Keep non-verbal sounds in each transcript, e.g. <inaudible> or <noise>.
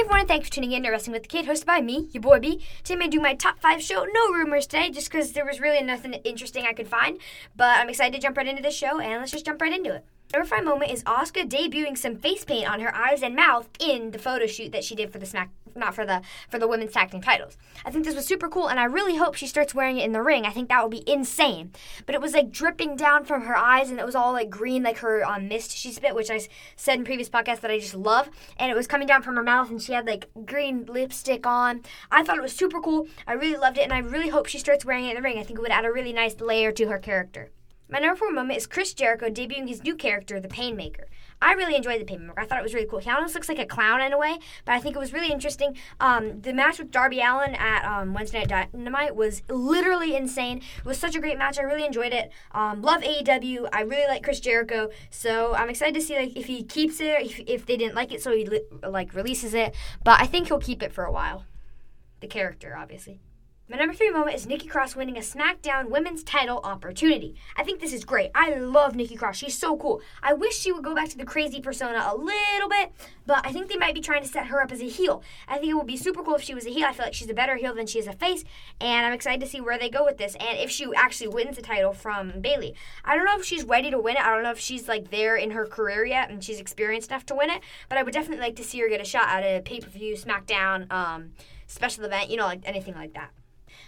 Hey everyone, thanks for tuning in to Wrestling with the Kid, hosted by me, your boy B. Today I'm going to do my top five show. No rumors today, just because there was really nothing interesting I could find. But I'm excited to jump right into this show, and let's just jump right into it. Five moment is Asuka debuting some face paint on her eyes and mouth in the photo shoot that she did for the Smack, not for the for the women's tag team titles. I think this was super cool, and I really hope she starts wearing it in the ring. I think that would be insane. But it was like dripping down from her eyes, and it was all like green, like her um, mist she spit, which I said in previous podcasts that I just love. And it was coming down from her mouth, and she had like green lipstick on. I thought it was super cool. I really loved it, and I really hope she starts wearing it in the ring. I think it would add a really nice layer to her character. My number four moment is Chris Jericho debuting his new character, the Painmaker. I really enjoyed the Painmaker. I thought it was really cool. He almost looks like a clown in a way, but I think it was really interesting. Um, the match with Darby Allin at um, Wednesday Night Dynamite was literally insane. It was such a great match. I really enjoyed it. Um, love AEW. I really like Chris Jericho, so I'm excited to see like if he keeps it, if, if they didn't like it, so he li- like releases it. But I think he'll keep it for a while. The character, obviously. My number three moment is Nikki Cross winning a SmackDown Women's Title opportunity. I think this is great. I love Nikki Cross. She's so cool. I wish she would go back to the crazy persona a little bit, but I think they might be trying to set her up as a heel. I think it would be super cool if she was a heel. I feel like she's a better heel than she is a face, and I'm excited to see where they go with this and if she actually wins the title from Bayley. I don't know if she's ready to win it. I don't know if she's like there in her career yet and she's experienced enough to win it, but I would definitely like to see her get a shot at a pay per view, SmackDown, um, special event, you know, like anything like that.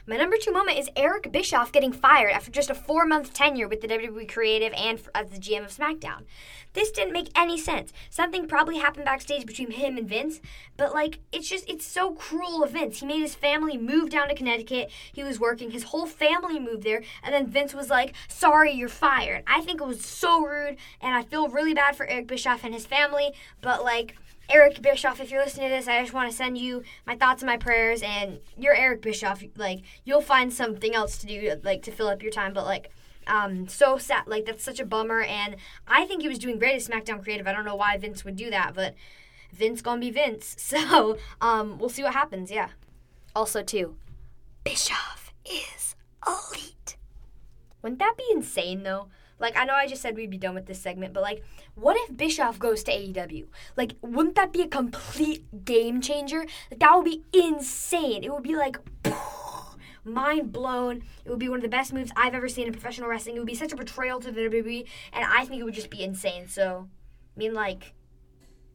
My number two moment is Eric Bischoff getting fired after just a four month tenure with the WWE Creative and as the GM of SmackDown. This didn't make any sense. Something probably happened backstage between him and Vince, but like, it's just, it's so cruel of Vince. He made his family move down to Connecticut. He was working, his whole family moved there, and then Vince was like, sorry, you're fired. I think it was so rude, and I feel really bad for Eric Bischoff and his family, but like, Eric Bischoff, if you're listening to this, I just want to send you my thoughts and my prayers. And you're Eric Bischoff. Like, you'll find something else to do, like, to fill up your time. But, like, um, so sad. Like, that's such a bummer. And I think he was doing great at SmackDown Creative. I don't know why Vince would do that, but Vince gonna be Vince. <laughs> So, um, we'll see what happens. Yeah. Also, too, Bischoff is elite. Wouldn't that be insane, though? Like, I know I just said we'd be done with this segment, but like, what if Bischoff goes to AEW? Like, wouldn't that be a complete game changer? Like, that would be insane. It would be like, <sighs> mind blown. It would be one of the best moves I've ever seen in professional wrestling. It would be such a betrayal to the WWE, and I think it would just be insane. So, I mean, like,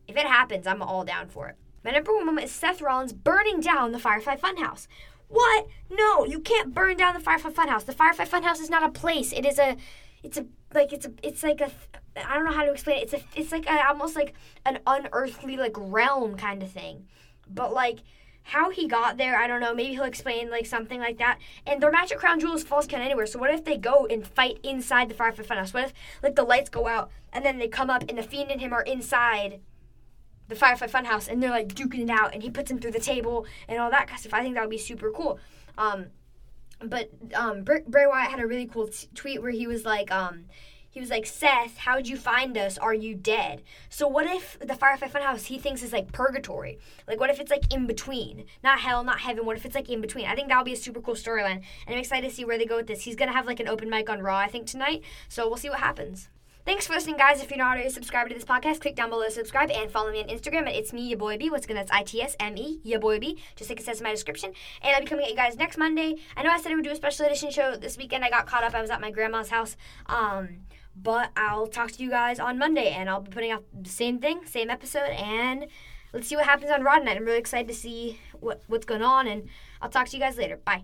if it happens, I'm all down for it. My number one moment is Seth Rollins burning down the Firefly Funhouse. What? No, you can't burn down the Firefly Funhouse. The Firefly Funhouse is not a place. It is a it's a like it's a it's like a I don't know how to explain it. It's a it's like a, almost like an unearthly like realm kind of thing. But like how he got there, I don't know. Maybe he'll explain like something like that. And their magic Crown Jewel is falls count anywhere. So what if they go and fight inside the Firefly Funhouse? What if like the lights go out and then they come up and the Fiend and him are inside the Firefly Funhouse and they're like duking it out and he puts him through the table and all that kind of stuff. I think that would be super cool. Um, but um, Bray Wyatt had a really cool t- tweet where he was like, um, he was like, Seth, how'd you find us? Are you dead? So what if the Firefly Funhouse he thinks is like purgatory? Like what if it's like in between? Not hell, not heaven. What if it's like in between? I think that'll be a super cool storyline, and I'm excited to see where they go with this. He's gonna have like an open mic on Raw, I think tonight. So we'll see what happens. Thanks for listening, guys. If you're not already subscribed to this podcast, click down below to subscribe and follow me on Instagram at It's Me, Your Boy B. What's good? That's I T S M E, Your Boy B. Just like it says in my description. And I'll be coming at you guys next Monday. I know I said I would do a special edition show this weekend. I got caught up. I was at my grandma's house. Um, but I'll talk to you guys on Monday, and I'll be putting out the same thing, same episode, and let's see what happens on Raw Night. I'm really excited to see what what's going on, and I'll talk to you guys later. Bye.